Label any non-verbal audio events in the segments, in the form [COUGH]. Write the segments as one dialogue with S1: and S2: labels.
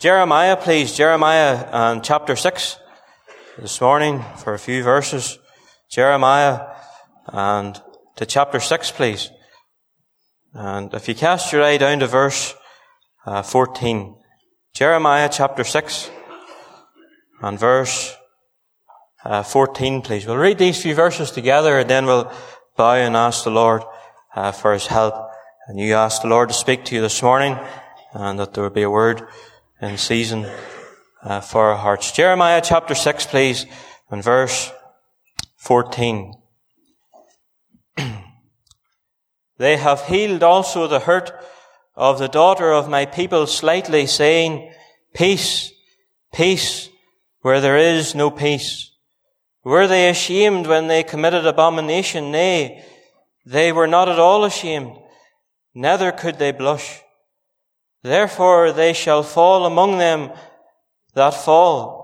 S1: Jeremiah, please. Jeremiah um, chapter 6 this morning for a few verses. Jeremiah and to chapter 6, please. And if you cast your eye down to verse uh, 14. Jeremiah chapter 6 and verse uh, 14, please. We'll read these few verses together and then we'll bow and ask the Lord uh, for his help. And you ask the Lord to speak to you this morning and that there will be a word in season uh, for our hearts. Jeremiah chapter 6, please, and verse 14. [CLEARS THROAT] they have healed also the hurt of the daughter of my people slightly, saying, Peace, peace, where there is no peace. Were they ashamed when they committed abomination? Nay, they were not at all ashamed, neither could they blush. Therefore they shall fall among them that fall.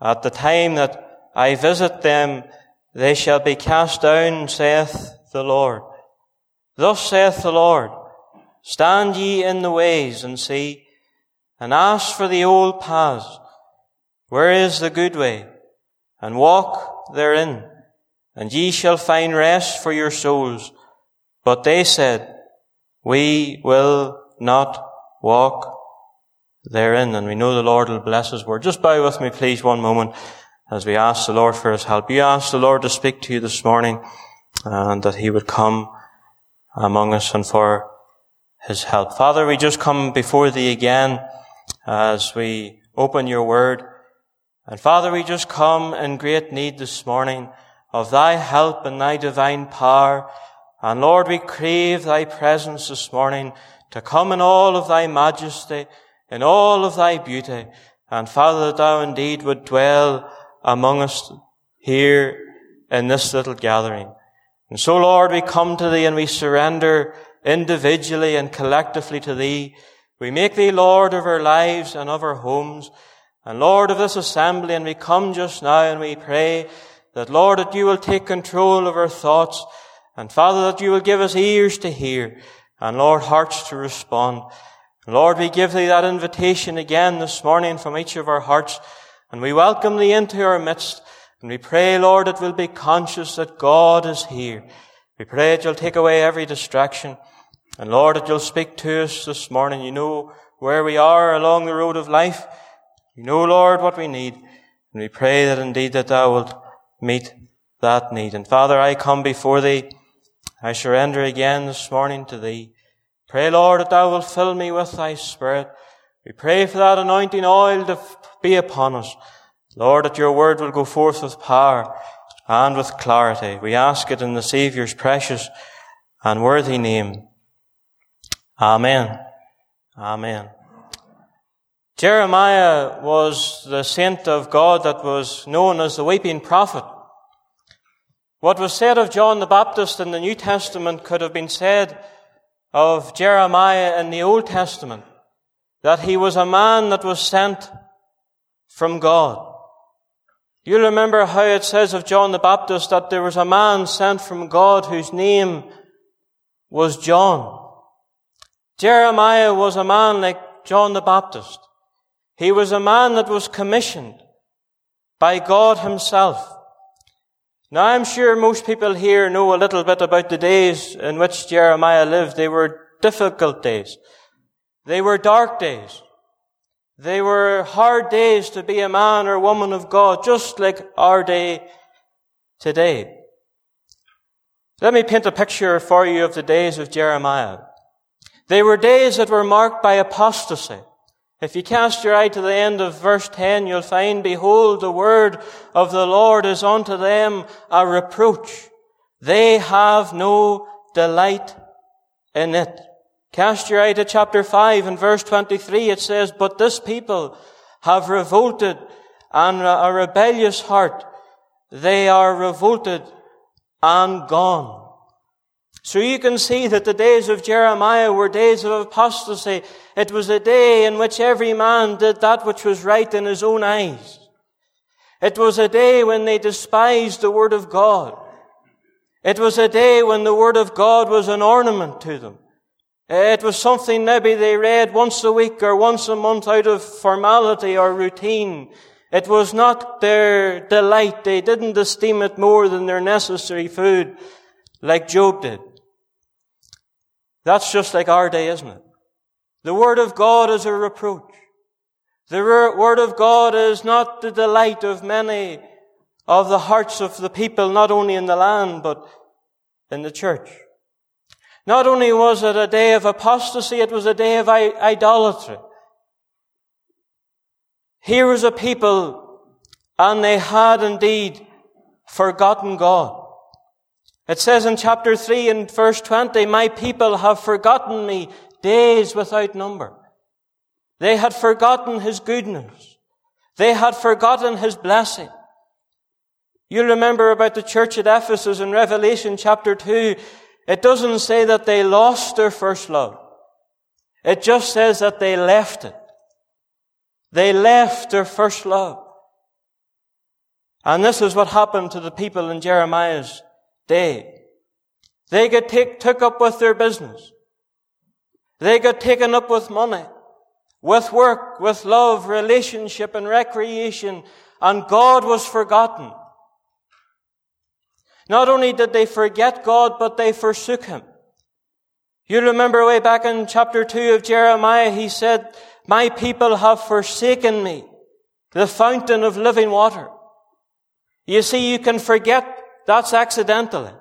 S1: At the time that I visit them, they shall be cast down, saith the Lord. Thus saith the Lord, stand ye in the ways and see, and ask for the old paths. Where is the good way? And walk therein, and ye shall find rest for your souls. But they said, we will not walk therein. And we know the Lord will bless His word. Just bow with me, please, one moment as we ask the Lord for His help. You ask the Lord to speak to you this morning and that He would come among us and for His help. Father, we just come before Thee again as we open Your word. And Father, we just come in great need this morning of Thy help and Thy divine power. And Lord, we crave Thy presence this morning to come in all of thy majesty, in all of thy beauty, and Father, that thou indeed would dwell among us here in this little gathering. And so, Lord, we come to thee and we surrender individually and collectively to thee. We make thee Lord of our lives and of our homes, and Lord of this assembly, and we come just now and we pray that, Lord, that you will take control of our thoughts, and Father, that you will give us ears to hear, and Lord, hearts to respond. Lord, we give thee that invitation again this morning from each of our hearts, and we welcome thee into our midst, and we pray, Lord, that we'll be conscious that God is here. We pray that you'll take away every distraction, and Lord, that you'll speak to us this morning. You know where we are along the road of life. You know, Lord, what we need, and we pray that indeed that thou wilt meet that need. And Father, I come before thee I surrender again this morning to Thee. Pray, Lord, that Thou wilt fill me with Thy Spirit. We pray for that anointing oil to be upon us. Lord, that Your word will go forth with power and with clarity. We ask it in the Saviour's precious and worthy name. Amen. Amen. Jeremiah was the saint of God that was known as the weeping prophet. What was said of John the Baptist in the New Testament could have been said of Jeremiah in the Old Testament. That he was a man that was sent from God. You remember how it says of John the Baptist that there was a man sent from God whose name was John. Jeremiah was a man like John the Baptist. He was a man that was commissioned by God himself. Now I'm sure most people here know a little bit about the days in which Jeremiah lived. They were difficult days. They were dark days. They were hard days to be a man or woman of God, just like our day today. Let me paint a picture for you of the days of Jeremiah. They were days that were marked by apostasy. If you cast your eye to the end of verse 10, you'll find, Behold, the word of the Lord is unto them a reproach. They have no delight in it. Cast your eye to chapter 5 and verse 23, it says, But this people have revolted and a rebellious heart. They are revolted and gone. So you can see that the days of Jeremiah were days of apostasy. It was a day in which every man did that which was right in his own eyes. It was a day when they despised the Word of God. It was a day when the Word of God was an ornament to them. It was something maybe they read once a week or once a month out of formality or routine. It was not their delight. They didn't esteem it more than their necessary food like Job did. That's just like our day, isn't it? The Word of God is a reproach. The Word of God is not the delight of many of the hearts of the people, not only in the land, but in the church. Not only was it a day of apostasy, it was a day of idolatry. Here was a people, and they had indeed forgotten God. It says in chapter 3 and verse 20, My people have forgotten me days without number. They had forgotten His goodness. They had forgotten His blessing. You remember about the church at Ephesus in Revelation chapter 2. It doesn't say that they lost their first love. It just says that they left it. They left their first love. And this is what happened to the people in Jeremiah's day. They got take, took up with their business. They got taken up with money, with work, with love, relationship, and recreation, and God was forgotten. Not only did they forget God, but they forsook Him. You remember way back in chapter 2 of Jeremiah, he said, My people have forsaken me, the fountain of living water. You see, you can forget that's accidentally.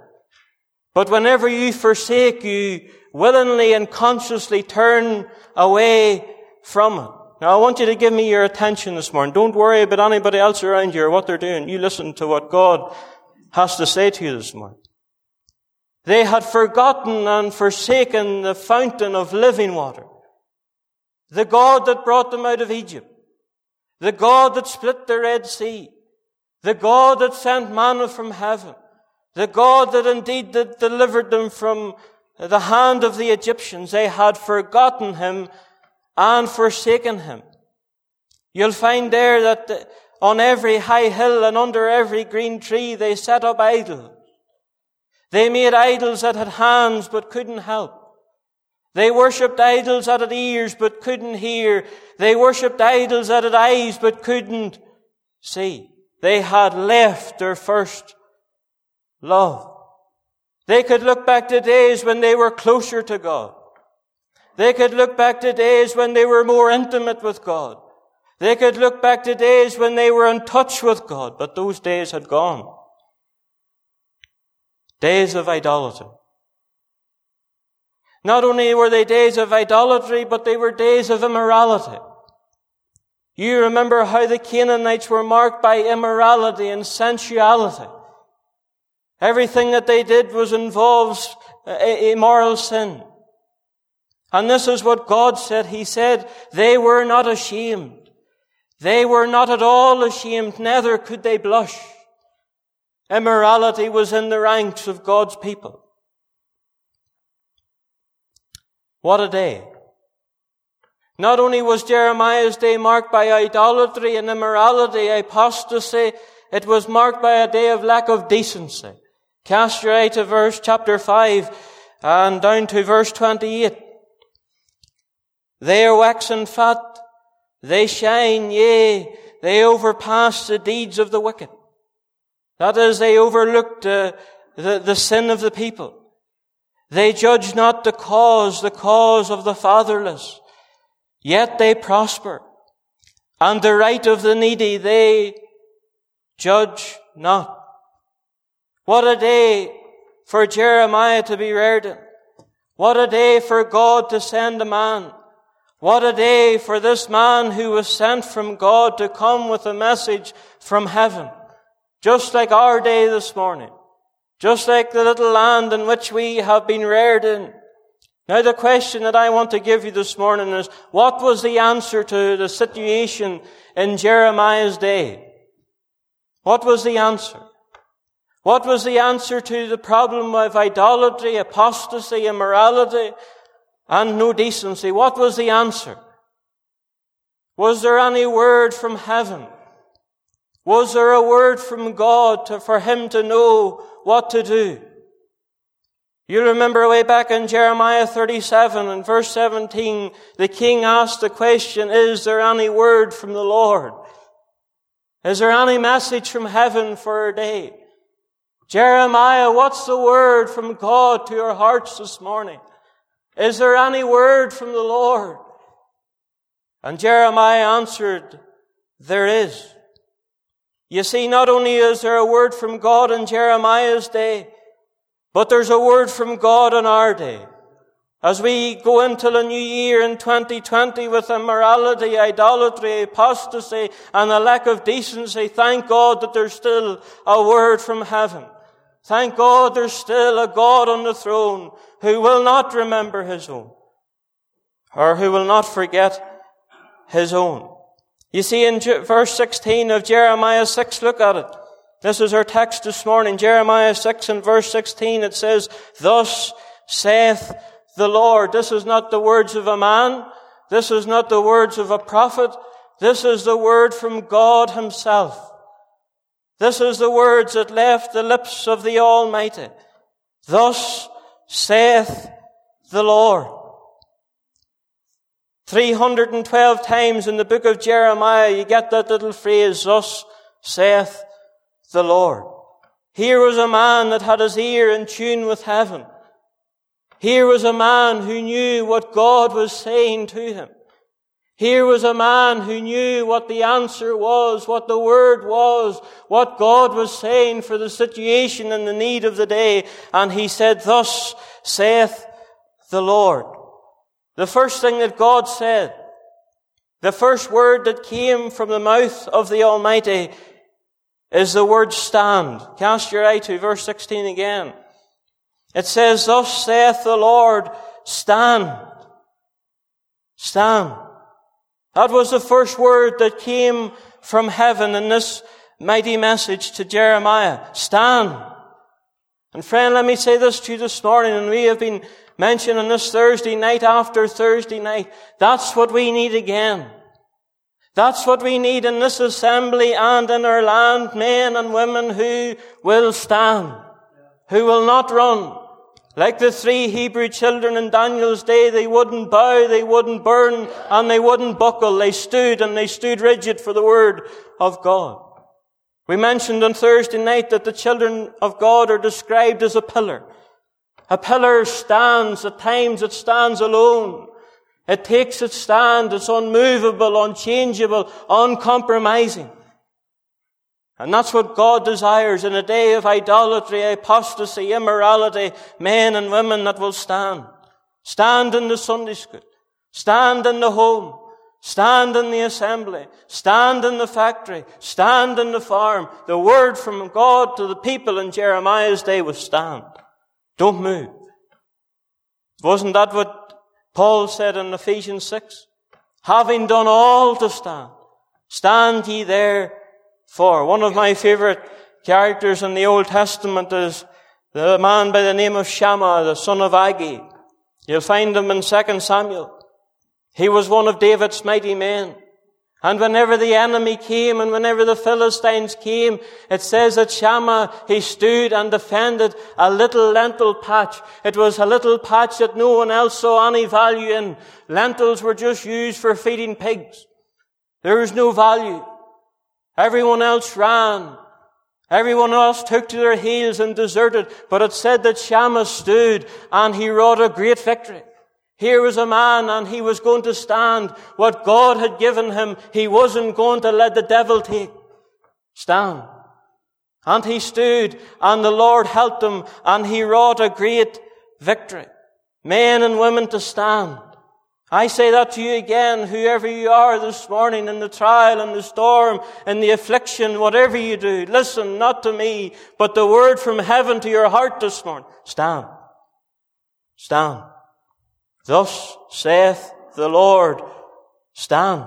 S1: But whenever you forsake, you willingly and consciously turn away from it. Now I want you to give me your attention this morning. Don't worry about anybody else around you or what they're doing. You listen to what God has to say to you this morning. They had forgotten and forsaken the fountain of living water. The God that brought them out of Egypt. The God that split the Red Sea. The God that sent manna from heaven. The God that indeed that delivered them from the hand of the Egyptians. They had forgotten him and forsaken him. You'll find there that on every high hill and under every green tree, they set up idols. They made idols that had hands but couldn't help. They worshipped idols that had ears but couldn't hear. They worshipped idols that had eyes but couldn't see. They had left their first love. They could look back to days when they were closer to God. They could look back to days when they were more intimate with God. They could look back to days when they were in touch with God, but those days had gone. Days of idolatry. Not only were they days of idolatry, but they were days of immorality. You remember how the Canaanites were marked by immorality and sensuality. Everything that they did was involves uh, immoral sin. And this is what God said. He said, they were not ashamed. They were not at all ashamed, neither could they blush. Immorality was in the ranks of God's people. What a day. Not only was Jeremiah's day marked by idolatry and immorality, apostasy, it was marked by a day of lack of decency. Cast your eye to verse chapter 5 and down to verse 28. They are waxen fat they shine, yea, they overpass the deeds of the wicked. That is, they overlooked uh, the, the sin of the people. They judge not the cause, the cause of the fatherless. Yet they prosper. And the right of the needy they judge not. What a day for Jeremiah to be reared in. What a day for God to send a man what a day for this man who was sent from God to come with a message from heaven. Just like our day this morning. Just like the little land in which we have been reared in. Now the question that I want to give you this morning is, what was the answer to the situation in Jeremiah's day? What was the answer? What was the answer to the problem of idolatry, apostasy, immorality, and no decency. What was the answer? Was there any word from heaven? Was there a word from God to, for him to know what to do? You remember way back in Jeremiah 37 and verse 17, the king asked the question, is there any word from the Lord? Is there any message from heaven for a day? Jeremiah, what's the word from God to your hearts this morning? Is there any word from the Lord? And Jeremiah answered, there is. You see, not only is there a word from God in Jeremiah's day, but there's a word from God in our day. As we go into the new year in 2020 with immorality, idolatry, apostasy, and a lack of decency, thank God that there's still a word from heaven. Thank God there's still a God on the throne who will not remember his own, or who will not forget his own. You see in verse 16 of Jeremiah 6, look at it. This is our text this morning, Jeremiah 6 and verse 16. It says, Thus saith the Lord. This is not the words of a man. This is not the words of a prophet. This is the word from God himself. This is the words that left the lips of the Almighty. Thus saith the Lord. 312 times in the book of Jeremiah, you get that little phrase, thus saith the Lord. Here was a man that had his ear in tune with heaven. Here was a man who knew what God was saying to him. Here was a man who knew what the answer was, what the word was, what God was saying for the situation and the need of the day. And he said, thus saith the Lord. The first thing that God said, the first word that came from the mouth of the Almighty is the word stand. Cast your eye to verse 16 again. It says, Thus saith the Lord, stand. Stand. That was the first word that came from heaven in this mighty message to Jeremiah. Stand. And friend, let me say this to you this morning, and we have been mentioning this Thursday night after Thursday night. That's what we need again. That's what we need in this assembly and in our land, men and women who will stand, who will not run. Like the three Hebrew children in Daniel's day, they wouldn't bow, they wouldn't burn, and they wouldn't buckle. They stood and they stood rigid for the word of God. We mentioned on Thursday night that the children of God are described as a pillar. A pillar stands, at times it stands alone. It takes its stand. It's unmovable, unchangeable, uncompromising. And that's what God desires in a day of idolatry, apostasy, immorality, men and women that will stand. Stand in the Sunday school. Stand in the home. Stand in the assembly. Stand in the factory. Stand in the farm. The word from God to the people in Jeremiah's day was stand. Don't move. Wasn't that what Paul said in Ephesians 6, having done all to stand, stand ye therefore. One of my favorite characters in the Old Testament is the man by the name of Shammah, the son of Agee. You'll find him in 2 Samuel. He was one of David's mighty men. And whenever the enemy came and whenever the Philistines came, it says that Shammah, he stood and defended a little lentil patch. It was a little patch that no one else saw any value in. Lentils were just used for feeding pigs. There was no value. Everyone else ran. Everyone else took to their heels and deserted. But it said that Shammah stood and he wrought a great victory. Here was a man and he was going to stand what God had given him. He wasn't going to let the devil take. Stand. And he stood and the Lord helped him and he wrought a great victory. Men and women to stand. I say that to you again, whoever you are this morning in the trial and the storm and the affliction, whatever you do, listen not to me, but the word from heaven to your heart this morning. Stand. Stand. Thus saith the Lord, stand.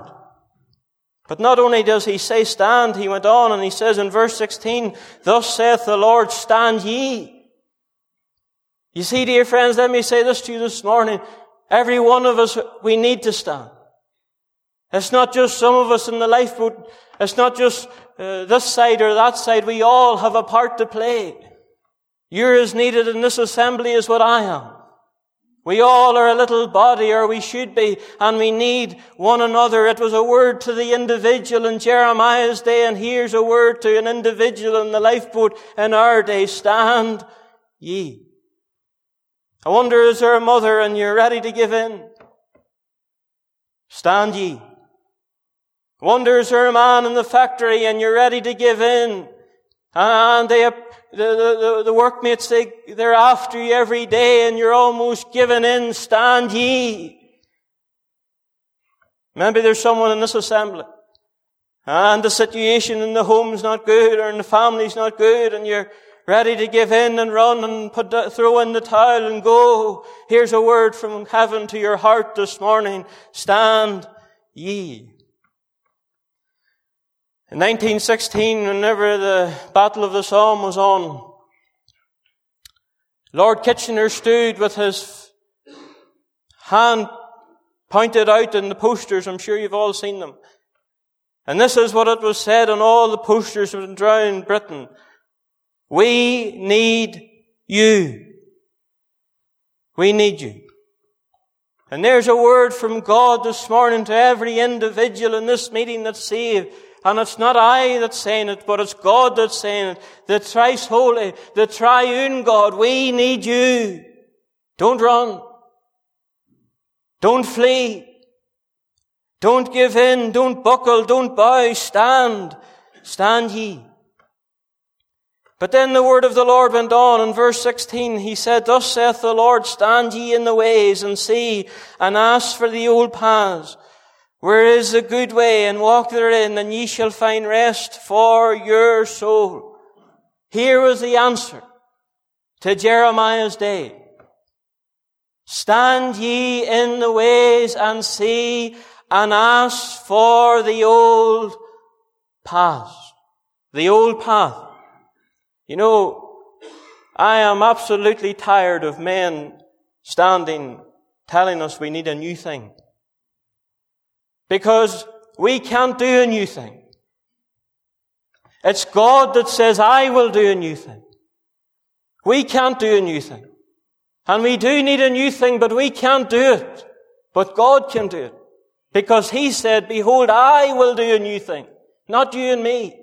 S1: But not only does he say stand, he went on and he says in verse 16, Thus saith the Lord, stand ye. You see, dear friends, let me say this to you this morning. Every one of us, we need to stand. It's not just some of us in the lifeboat. It's not just uh, this side or that side. We all have a part to play. You're as needed in this assembly as what I am. We all are a little body, or we should be, and we need one another. It was a word to the individual in Jeremiah's day, and here's a word to an individual in the lifeboat in our day. Stand ye. I wonder, is there a mother and you're ready to give in? Stand ye. I wonder, is there a man in the factory and you're ready to give in? And they, the, the, the workmates, they, they're after you every day and you're almost giving in. Stand ye. Maybe there's someone in this assembly and the situation in the home's not good or in the family's not good and you're ready to give in and run and put, throw in the towel and go. Here's a word from heaven to your heart this morning. Stand ye. In 1916, whenever the Battle of the Somme was on, Lord Kitchener stood with his hand pointed out in the posters. I'm sure you've all seen them. And this is what it was said on all the posters around Britain. We need you. We need you. And there's a word from God this morning to every individual in this meeting that's saved. And it's not I that's saying it, but it's God that's saying it. The thrice holy, the triune God. We need you. Don't run. Don't flee. Don't give in. Don't buckle. Don't bow. Stand. Stand ye. But then the word of the Lord went on in verse 16. He said, Thus saith the Lord, stand ye in the ways and see and ask for the old paths. Where is the good way and walk therein and ye shall find rest for your soul. Here was the answer to Jeremiah's day. Stand ye in the ways and see and ask for the old paths. The old path. You know, I am absolutely tired of men standing telling us we need a new thing. Because we can't do a new thing. It's God that says, I will do a new thing. We can't do a new thing. And we do need a new thing, but we can't do it. But God can do it. Because He said, behold, I will do a new thing. Not you and me.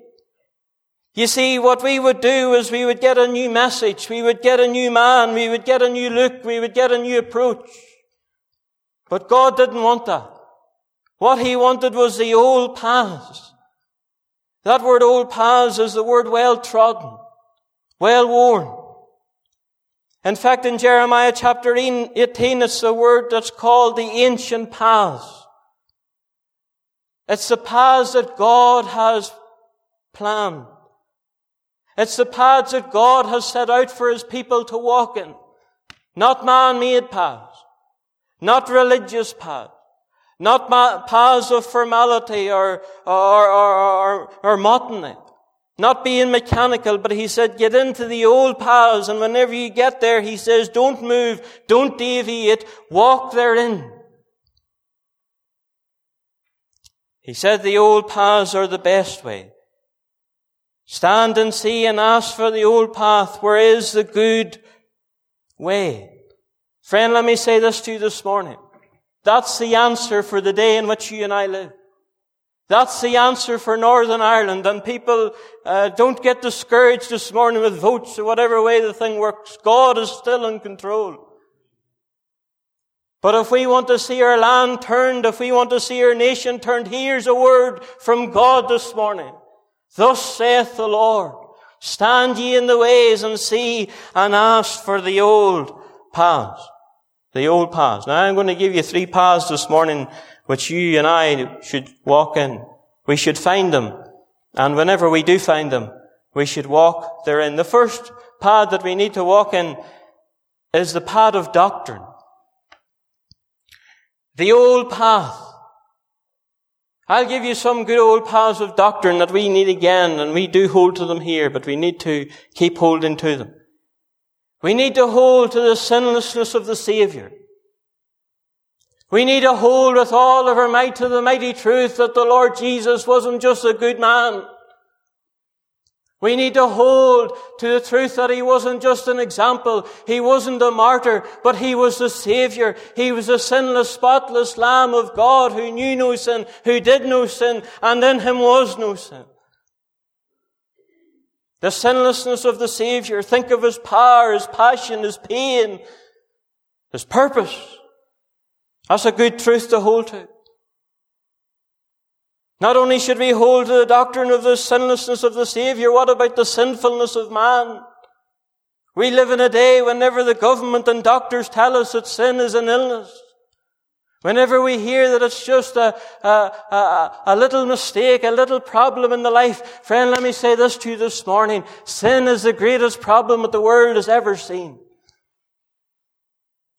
S1: You see, what we would do is we would get a new message, we would get a new man, we would get a new look, we would get a new approach. But God didn't want that. What He wanted was the old paths. That word old paths is the word well trodden, well worn. In fact, in Jeremiah chapter 18, it's the word that's called the ancient paths. It's the paths that God has planned. It's the paths that God has set out for His people to walk in. Not man-made paths. Not religious paths. Not ma- paths of formality or, or, or, or, or monotony. Not being mechanical, but he said, get into the old paths, and whenever you get there, he says, don't move, don't deviate, walk therein. He said the old paths are the best way. Stand and see and ask for the old path. Where is the good way? Friend, let me say this to you this morning. That's the answer for the day in which you and I live. That's the answer for Northern Ireland. And people uh, don't get discouraged this morning with votes or whatever way the thing works. God is still in control. But if we want to see our land turned, if we want to see our nation turned, here's a word from God this morning. Thus saith the Lord, stand ye in the ways and see and ask for the old paths. The old paths. Now I'm going to give you three paths this morning which you and I should walk in. We should find them. And whenever we do find them, we should walk therein. The first path that we need to walk in is the path of doctrine. The old path. I'll give you some good old paths of doctrine that we need again, and we do hold to them here, but we need to keep holding to them. We need to hold to the sinlessness of the Savior. We need to hold with all of our might to the mighty truth that the Lord Jesus wasn't just a good man, We need to hold to the truth that he wasn't just an example. He wasn't a martyr, but he was the savior. He was a sinless, spotless lamb of God who knew no sin, who did no sin, and in him was no sin. The sinlessness of the savior. Think of his power, his passion, his pain, his purpose. That's a good truth to hold to. Not only should we hold to the doctrine of the sinlessness of the Savior, what about the sinfulness of man? We live in a day whenever the government and doctors tell us that sin is an illness. Whenever we hear that it's just a, a, a, a, little mistake, a little problem in the life, friend, let me say this to you this morning. Sin is the greatest problem that the world has ever seen.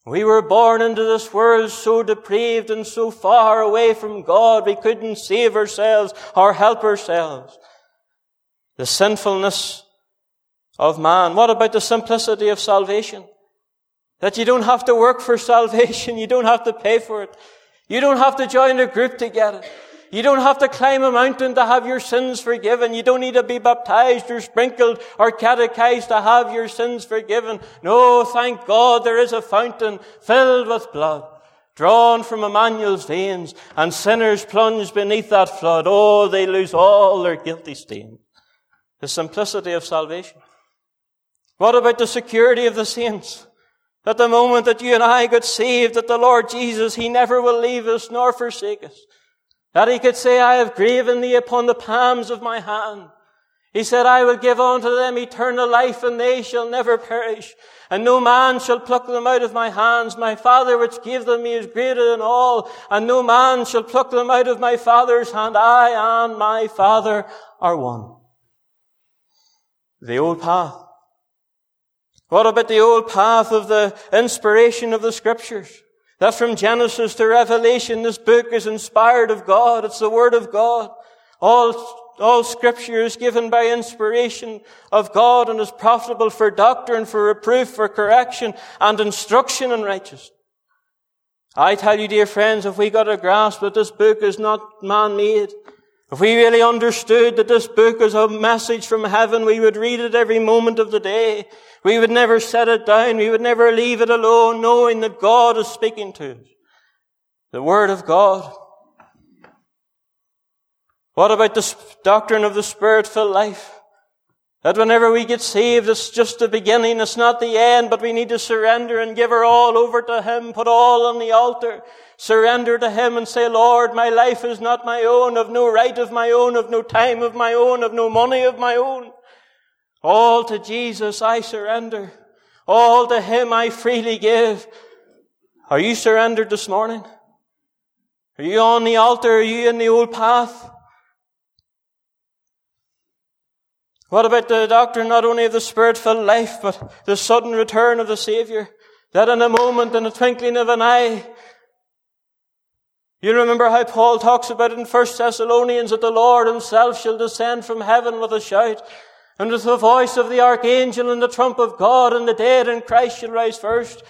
S1: We were born into this world so depraved and so far away from God, we couldn't save ourselves or help ourselves. The sinfulness of man. What about the simplicity of salvation? That you don't have to work for [LAUGHS] salvation. You don't have to pay for it. You don't have to join a group to get it. You don't have to climb a mountain to have your sins forgiven. You don't need to be baptized or sprinkled or catechized to have your sins forgiven. No, thank God there is a fountain filled with blood, drawn from Emmanuel's veins, and sinners plunge beneath that flood. Oh, they lose all their guilty stain. The simplicity of salvation. What about the security of the saints? That the moment that you and I got saved, that the Lord Jesus, He never will leave us nor forsake us. That he could say, I have graven thee upon the palms of my hand. He said, I will give unto them eternal life and they shall never perish. And no man shall pluck them out of my hands. My Father which gave them me is greater than all. And no man shall pluck them out of my Father's hand. I and my Father are one. The old path. What about the old path of the inspiration of the scriptures? That from Genesis to Revelation, this book is inspired of God. It's the Word of God. All, all scripture is given by inspiration of God and is profitable for doctrine, for reproof, for correction, and instruction in righteousness. I tell you, dear friends, if we got a grasp that this book is not man-made, if we really understood that this book is a message from heaven, we would read it every moment of the day. We would never set it down. We would never leave it alone, knowing that God is speaking to us. The Word of God. What about the doctrine of the Spirit-filled life? That whenever we get saved, it's just the beginning, it's not the end, but we need to surrender and give her all over to Him, put all on the altar, surrender to Him and say, Lord, my life is not my own, of no right of my own, of no time of my own, of no money of my own. All to Jesus I surrender. All to Him I freely give. Are you surrendered this morning? Are you on the altar? Are you in the old path? What about the doctrine not only of the spirit-filled life, but the sudden return of the Savior? That in a moment, in a twinkling of an eye, you remember how Paul talks about it in 1 Thessalonians that the Lord himself shall descend from heaven with a shout, and with the voice of the archangel and the trump of God, and the dead in Christ shall rise first.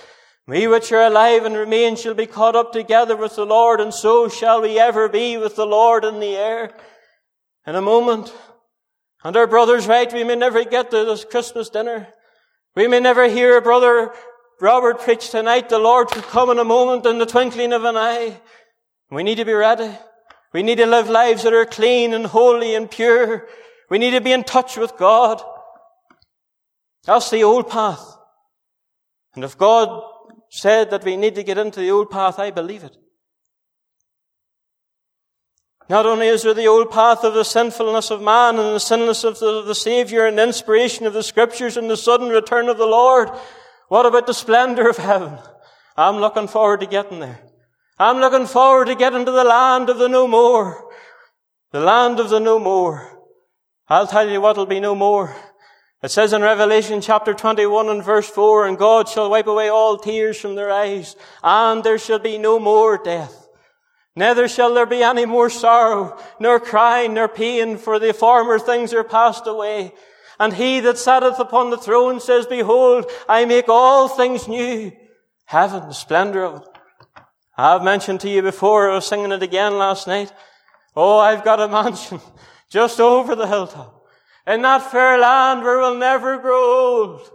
S1: We which are alive and remain shall be caught up together with the Lord, and so shall we ever be with the Lord in the air. In a moment, and our brother's right, we may never get to this Christmas dinner. We may never hear brother Robert preach tonight. The Lord could come in a moment in the twinkling of an eye. We need to be ready. We need to live lives that are clean and holy and pure. We need to be in touch with God. That's the old path. And if God said that we need to get into the old path, I believe it. Not only is there the old path of the sinfulness of man and the sinlessness of the, the Savior and the inspiration of the Scriptures and the sudden return of the Lord, what about the splendor of heaven? I'm looking forward to getting there. I'm looking forward to getting to the land of the no more. The land of the no more. I'll tell you what'll be no more. It says in Revelation chapter 21 and verse 4, and God shall wipe away all tears from their eyes, and there shall be no more death. Neither shall there be any more sorrow, nor crying, nor pain, for the former things are passed away. And he that sitteth upon the throne says, Behold, I make all things new. Heaven, the splendor of it. I've mentioned to you before, I was singing it again last night. Oh, I've got a mansion just over the hilltop. in that fair land where we'll never grow old.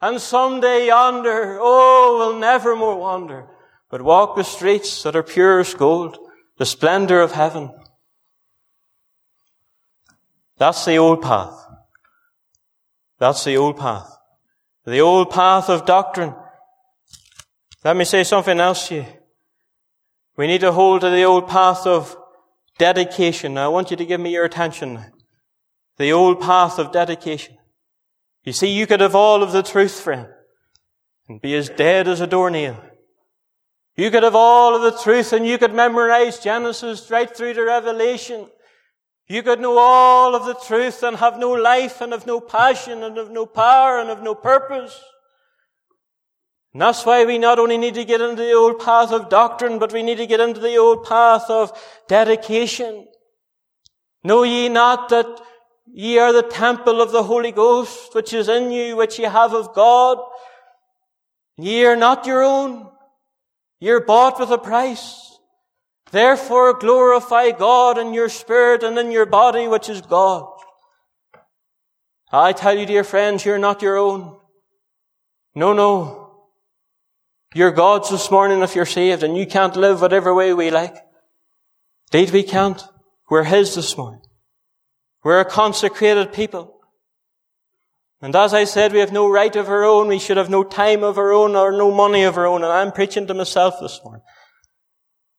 S1: And someday yonder, oh, we'll never more wander, but walk the streets that are pure as gold, the splendor of heaven. That's the old path. That's the old path. The old path of doctrine. Let me say something else to you. We need to hold to the old path of dedication. Now, I want you to give me your attention. The old path of dedication. You see, you could have all of the truth, friend, and be as dead as a doornail. You could have all of the truth and you could memorize Genesis right through to Revelation. You could know all of the truth and have no life and have no passion and have no power and have no purpose. And that's why we not only need to get into the old path of doctrine, but we need to get into the old path of dedication. Know ye not that ye are the temple of the Holy Ghost, which is in you, which ye have of God? Ye are not your own. You're bought with a price. Therefore glorify God in your spirit and in your body, which is God. I tell you, dear friends, you're not your own. No, no. You're God's this morning if you're saved, and you can't live whatever way we like. Indeed, we can't. We're His this morning. We're a consecrated people. And as I said, we have no right of our own. We should have no time of our own or no money of our own. And I'm preaching to myself this morning.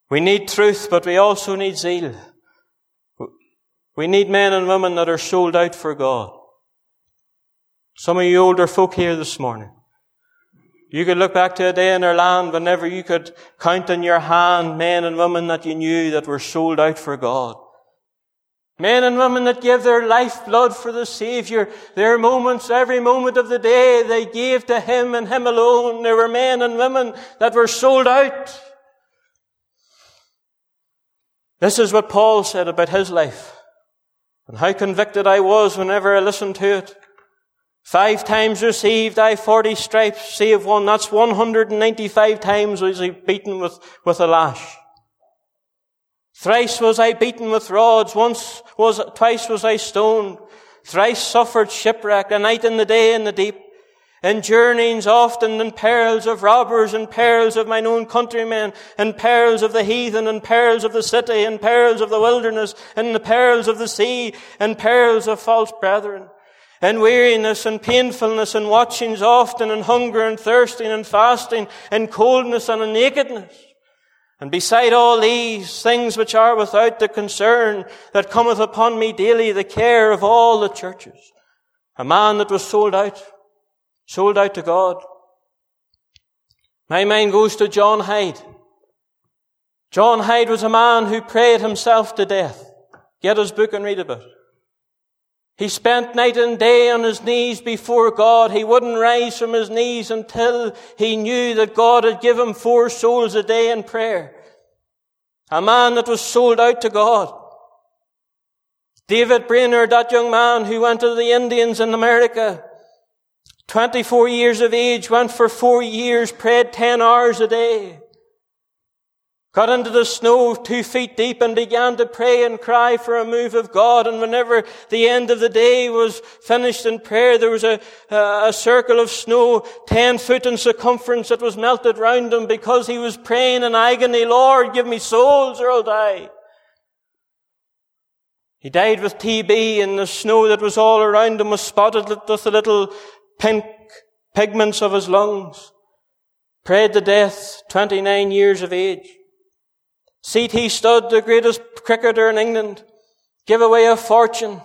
S1: We need truth, but we also need zeal. We need men and women that are sold out for God. Some of you older folk here this morning. You could look back to a day in our land whenever you could count in your hand men and women that you knew that were sold out for God. Men and women that gave their lifeblood for the Savior, their moments, every moment of the day, they gave to Him and Him alone. There were men and women that were sold out. This is what Paul said about his life and how convicted I was whenever I listened to it. Five times received I forty stripes, save one. That's 195 times was he beaten with, with a lash. Thrice was I beaten with rods. Once was, twice was I stoned. Thrice suffered shipwreck, a night and the day in the deep in journeyings often and perils of robbers and perils of mine own countrymen and perils of the heathen and perils of the city and perils of the wilderness and the perils of the sea and perils of false brethren and weariness and painfulness and watchings often and hunger and thirsting and fasting and coldness and nakedness. And beside all these things which are without the concern that cometh upon me daily, the care of all the churches. A man that was sold out sold out to God. My mind goes to John Hyde. John Hyde was a man who prayed himself to death. Get his book and read about it. He spent night and day on his knees before God. He wouldn't rise from his knees until he knew that God had given him four souls a day in prayer. A man that was sold out to God. David Brainerd, that young man who went to the Indians in America, 24 years of age, went for four years, prayed 10 hours a day. Got into the snow two feet deep and began to pray and cry for a move of God. And whenever the end of the day was finished in prayer, there was a, a circle of snow 10 foot in circumference that was melted round him because he was praying in agony, Lord, give me souls or I'll die. He died with TB and the snow that was all around him was spotted with the little pink pigments of his lungs. Prayed to death, 29 years of age. C.T. Studd, the greatest cricketer in England, gave away a fortune,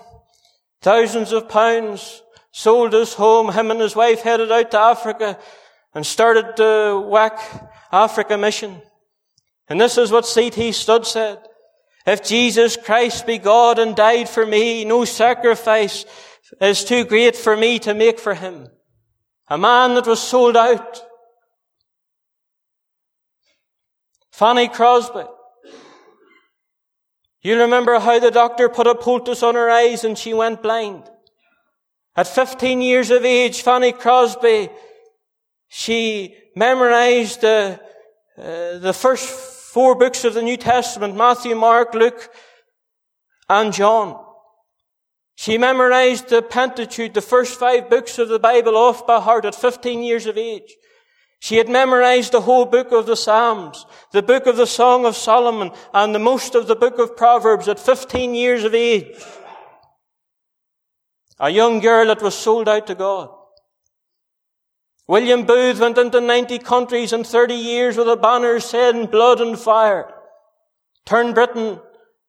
S1: thousands of pounds, sold his home, him and his wife headed out to Africa and started the WAC Africa mission. And this is what C.T. Studd said. If Jesus Christ be God and died for me, no sacrifice is too great for me to make for him. A man that was sold out. Fanny Crosby. You remember how the doctor put a poultice on her eyes and she went blind. At 15 years of age, Fanny Crosby, she memorized the, uh, the first four books of the New Testament, Matthew, Mark, Luke, and John. She memorized the Pentateuch, the first five books of the Bible off by heart at 15 years of age. She had memorized the whole book of the Psalms, the book of the Song of Solomon, and the most of the book of Proverbs at 15 years of age. A young girl that was sold out to God. William Booth went into 90 countries in 30 years with a banner saying blood and fire. Turned Britain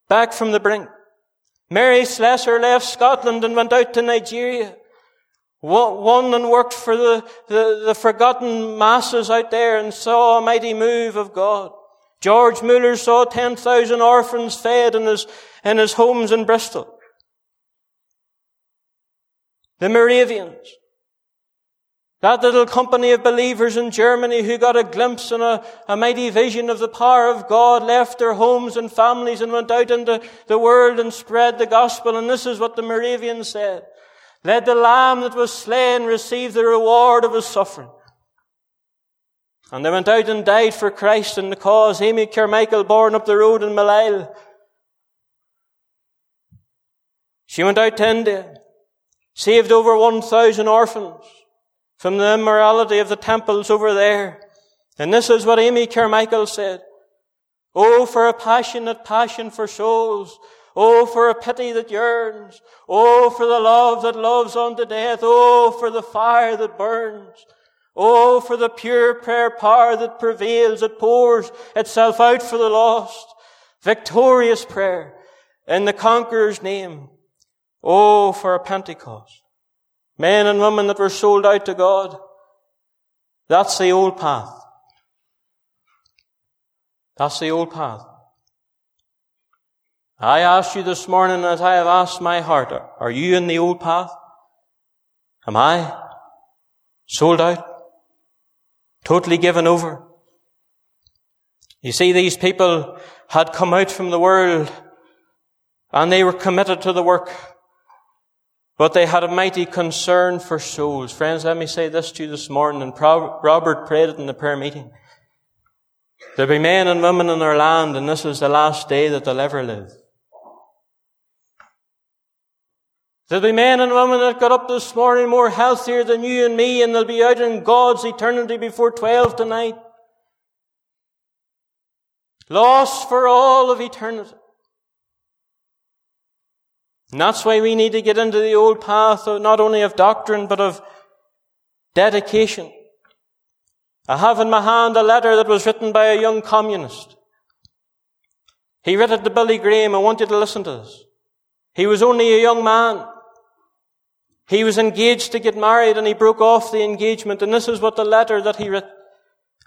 S1: back from the brink. Mary Slessor left Scotland and went out to Nigeria. Won and worked for the, the, the forgotten masses out there and saw a mighty move of God. George Muller saw 10,000 orphans fed in his, in his homes in Bristol. The Moravians. That little company of believers in Germany who got a glimpse and a, a, mighty vision of the power of God left their homes and families and went out into the world and spread the gospel. And this is what the Moravians said. Let the lamb that was slain receive the reward of his suffering. And they went out and died for Christ and the cause. Amy Carmichael born up the road in Millisle. She went out to India, uh, saved over 1,000 orphans from the immorality of the temples over there. And this is what Amy Carmichael said. Oh, for a passionate passion for souls. Oh, for a pity that yearns. Oh, for the love that loves unto death. Oh, for the fire that burns. Oh, for the pure prayer power that prevails, that pours itself out for the lost. Victorious prayer in the conqueror's name. Oh, for a Pentecost. Men and women that were sold out to God. That's the old path. That's the old path. I ask you this morning as I have asked my heart, are you in the old path? Am I sold out? Totally given over? You see, these people had come out from the world and they were committed to the work. But they had a mighty concern for souls. Friends, let me say this to you this morning, and Robert prayed it in the prayer meeting. There'll be men and women in our land, and this is the last day that they'll ever live. There'll be men and women that got up this morning more healthier than you and me, and they'll be out in God's eternity before 12 tonight. Lost for all of eternity. And that's why we need to get into the old path of not only of doctrine, but of dedication. I have in my hand a letter that was written by a young communist. He wrote it to Billy Graham. I want you to listen to this. He was only a young man. He was engaged to get married and he broke off the engagement. And this is what the letter that he wrote.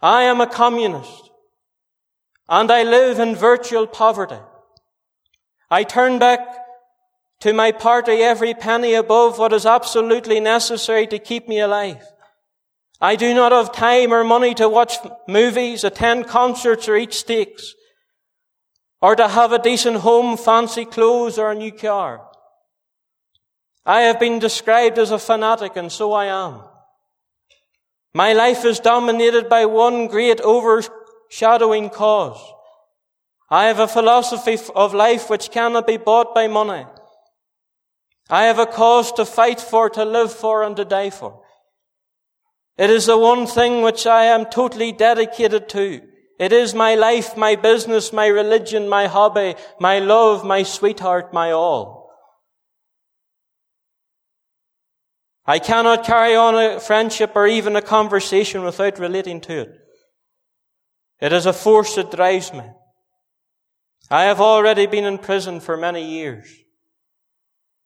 S1: I am a communist and I live in virtual poverty. I turn back to my party every penny above what is absolutely necessary to keep me alive. I do not have time or money to watch movies, attend concerts or eat steaks, or to have a decent home, fancy clothes, or a new car. I have been described as a fanatic, and so I am. My life is dominated by one great overshadowing cause. I have a philosophy of life which cannot be bought by money. I have a cause to fight for, to live for, and to die for. It is the one thing which I am totally dedicated to. It is my life, my business, my religion, my hobby, my love, my sweetheart, my all. I cannot carry on a friendship or even a conversation without relating to it. It is a force that drives me. I have already been in prison for many years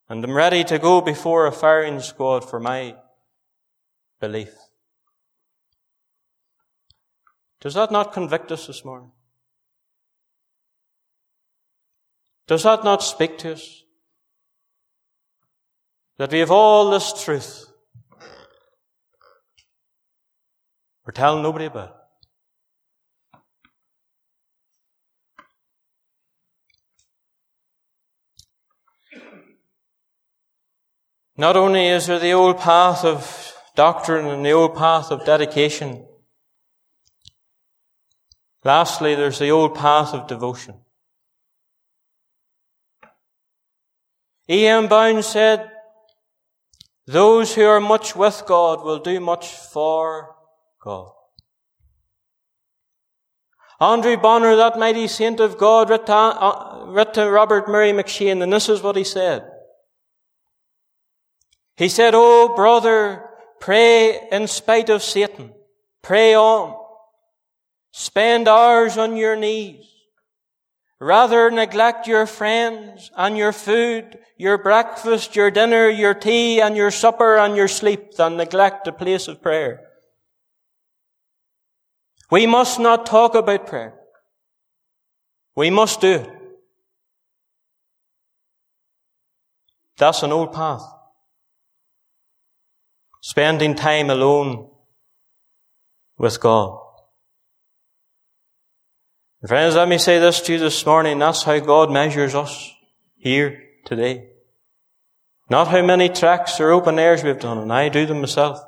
S1: and am ready to go before a firing squad for my belief. Does that not convict us this morning? Does that not speak to us? That we have all this truth. We're telling nobody about it. Not only is there the old path of doctrine and the old path of dedication, lastly, there's the old path of devotion. E.M. Bounds said, those who are much with God will do much for God. Andrew Bonar, that mighty saint of God, wrote to, uh, to Robert Murray M'Cheyne, and this is what he said. He said, Oh, brother, pray in spite of Satan. Pray on. Spend hours on your knees. Rather neglect your friends and your food, your breakfast, your dinner, your tea and your supper and your sleep than neglect the place of prayer. We must not talk about prayer. We must do it. That's an old path. Spending time alone with God. Friends, let me say this to you this morning. That's how God measures us here today. Not how many tracks or open airs we've done, and I do them myself.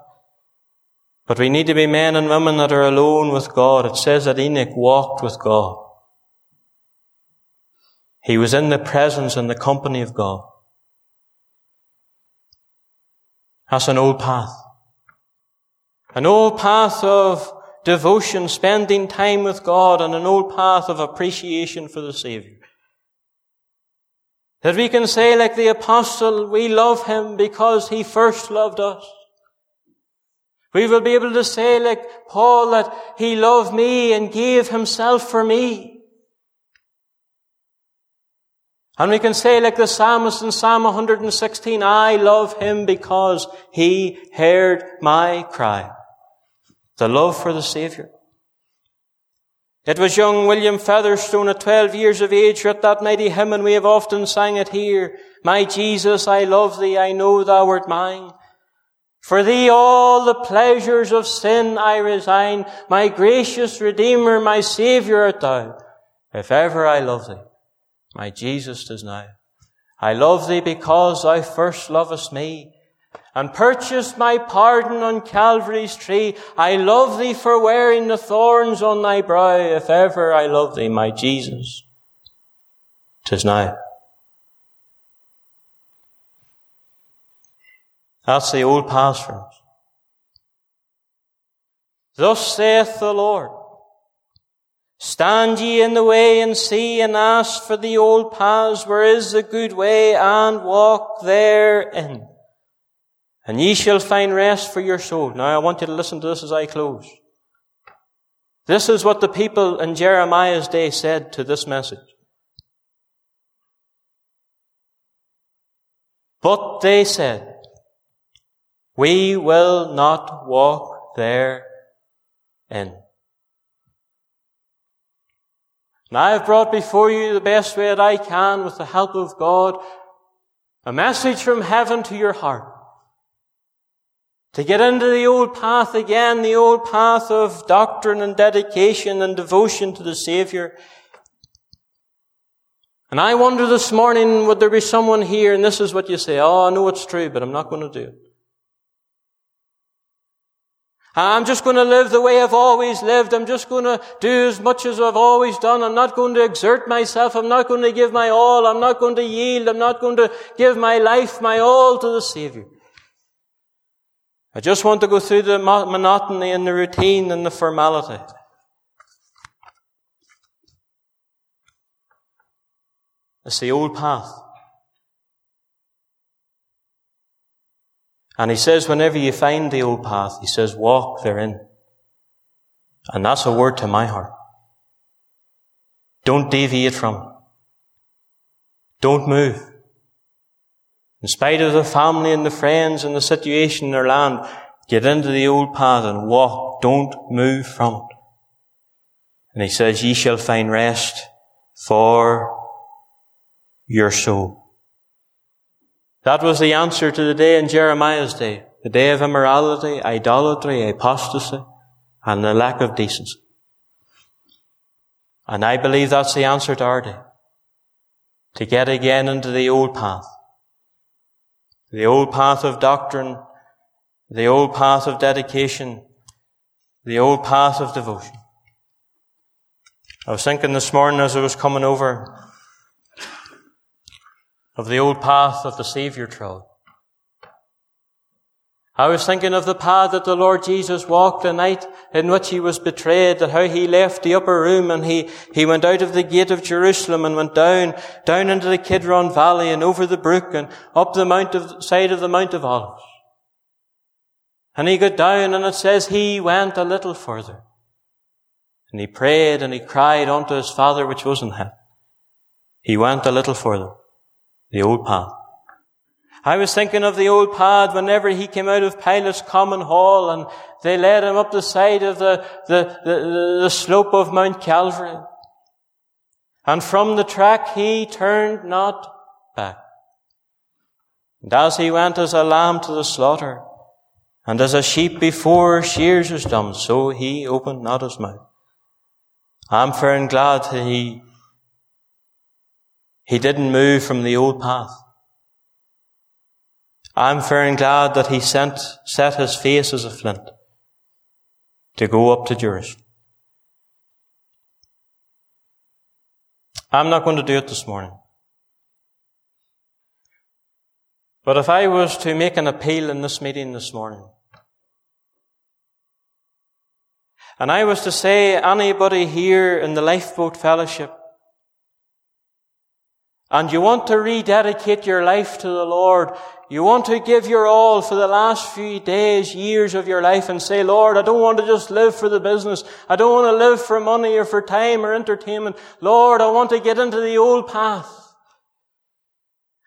S1: But we need to be men and women that are alone with God. It says that Enoch walked with God. He was in the presence and the company of God. That's an old path. An old path of devotion, spending time with God, on an old path of appreciation for the Savior. That we can say like the apostle, we love Him because He first loved us. We will be able to say like Paul that he loved me and gave himself for me. And we can say like the psalmist in Psalm 116, I love him because he heard my cry. The love for the Savior. It was young William Featherstone at 12 years of age wrote that mighty hymn and we have often sang it here. My Jesus, I love thee, I know thou art mine. For thee all the pleasures of sin I resign. My gracious Redeemer, my Saviour art thou. If ever I love thee, my Jesus tis now. I love thee because thou first lovest me and purchased my pardon on Calvary's tree. I love thee for wearing the thorns on thy brow. If ever I love thee, my Jesus, tis now. That's the old friends. Thus saith the Lord, Stand ye in the way and see and ask for the old paths where is the good way and walk therein. And ye shall find rest for your soul. Now I want you to listen to this as I close. This is what the people in Jeremiah's day said to this message. But they said, we will not walk therein. And I have brought before you the best way that I can with the help of God a message from heaven to your heart. To get into the old path again, the old path of doctrine and dedication and devotion to the Savior. And I wonder this morning, would there be someone here, and this is what you say, oh, I know it's true, but I'm not going to do it. I'm just going to live the way I've always lived. I'm just going to do as much as I've always done. I'm not going to exert myself. I'm not going to give my all. I'm not going to yield. I'm not going to give my life, my all to the Savior. I just want to go through the monotony and the routine and the formality. It's the old path. And he says, whenever you find the old path, he says, walk therein. And that's a word to my heart. Don't deviate from it. Don't move. In spite of the family and the friends and the situation in their land, get into the old path and walk. Don't move from it. And he says, ye shall find rest for your soul. That was the answer to the day in Jeremiah's day, the day of immorality, idolatry, apostasy, and the lack of decency. And I believe that's the answer to our day. To get again into the old path. The old path of doctrine, the old path of dedication, the old path of devotion. I was thinking this morning as I was coming over, of the old path that the Saviour trod. I was thinking of the path that the Lord Jesus walked the night in which he was betrayed, that how he left the upper room and he, he went out of the gate of Jerusalem and went down, down into the Kidron Valley and over the brook and up the mount of, side of the Mount of Olives. And he got down and it says he went a little further. And he prayed and he cried unto his Father which was in heaven. He went a little further. The old path. I was thinking of the old pad whenever he came out of Pilate's common hall and they led him up the side of the, the, the, the slope of Mount Calvary. And from the track he turned not back. And as he went as a lamb to the slaughter, and as a sheep before shears is dumb, so he opened not his mouth. I'm fair and glad that he, he didn't move from the old path. I'm very glad that he sent, set his face as a flint to go up to Jerusalem. I'm not going to do it this morning. But if I was to make an appeal in this meeting this morning, and I was to say anybody here in the lifeboat fellowship and you want to rededicate your life to the Lord, you want to give your all for the last few days, years of your life and say, Lord, I don't want to just live for the business. I don't want to live for money or for time or entertainment. Lord, I want to get into the old path.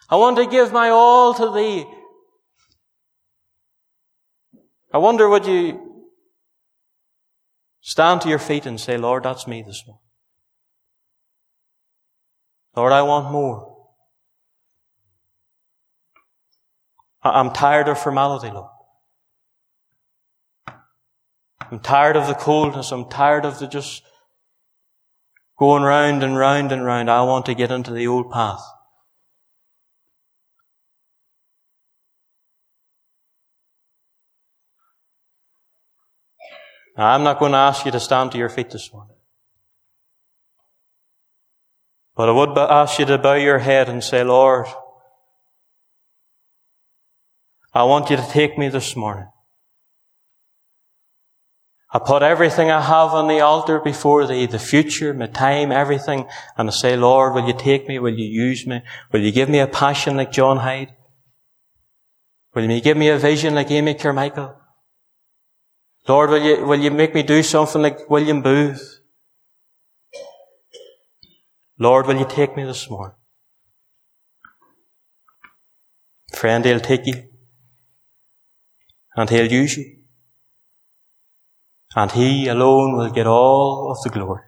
S1: I want to give my all to Thee. I wonder would you stand to your feet and say, Lord, that's me this morning. Lord, I want more. I'm tired of formality, Lord. I'm tired of the coldness. I'm tired of the just going round and round and round. I want to get into the old path. Now, I'm not going to ask you to stand to your feet this morning. But I would ask you to bow your head and say, Lord, I want you to take me this morning. I put everything I have on the altar before thee, the future, my time, everything, and I say, Lord, will you take me? Will you use me? Will you give me a passion like John Hyde? Will you give me a vision like Amy Carmichael? Lord, will you, will you make me do something like William Booth? Lord, will you take me this morning? Friend, He'll take you. And He'll use you. And He alone will get all of the glory.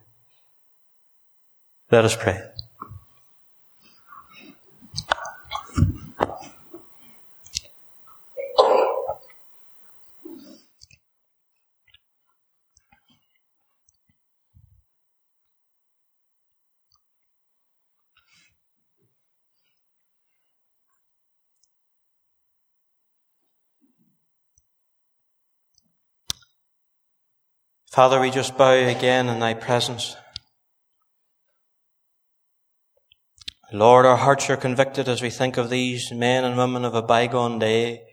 S1: Let us pray. Father, we just bow again in thy presence. Lord, our hearts are convicted as we think of these men and women of a bygone day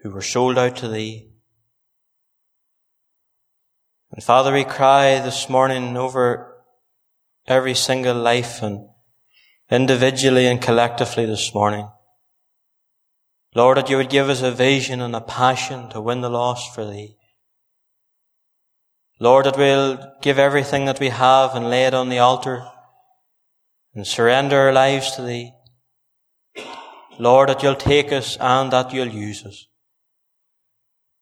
S1: who were sold out to thee. And Father, we cry this morning over every single life and individually and collectively this morning. Lord, that you would give us a vision and a passion to win the lost for thee. Lord, that we'll give everything that we have and lay it on the altar and surrender our lives to Thee. Lord, that you'll take us and that you'll use us.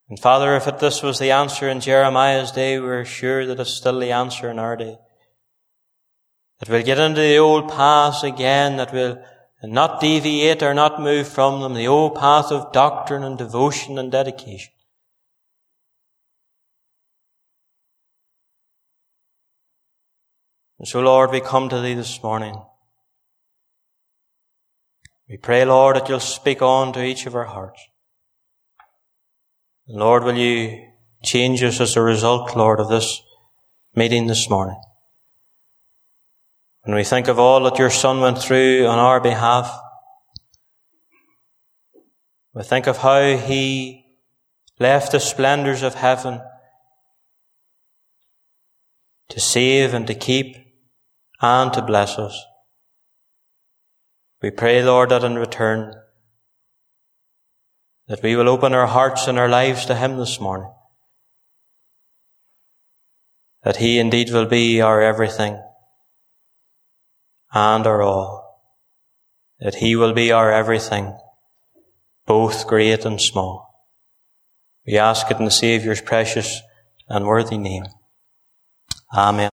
S1: And Father, if this was the answer in Jeremiah's day, we're sure that it's still the answer in our day. That we'll get into the old paths again, that we'll not deviate or not move from them, the old path of doctrine and devotion and dedication. And so, Lord, we come to Thee this morning. We pray, Lord, that you'll speak on to each of our hearts. And Lord, will you change us as a result, Lord, of this meeting this morning? When we think of all that your Son went through on our behalf, we think of how he left the splendors of heaven to save and to keep and to bless us. We pray, Lord, that in return, that we will open our hearts and our lives to Him this morning. That He indeed will be our everything and our all. That He will be our everything, both great and small. We ask it in the Saviour's precious and worthy name. Amen.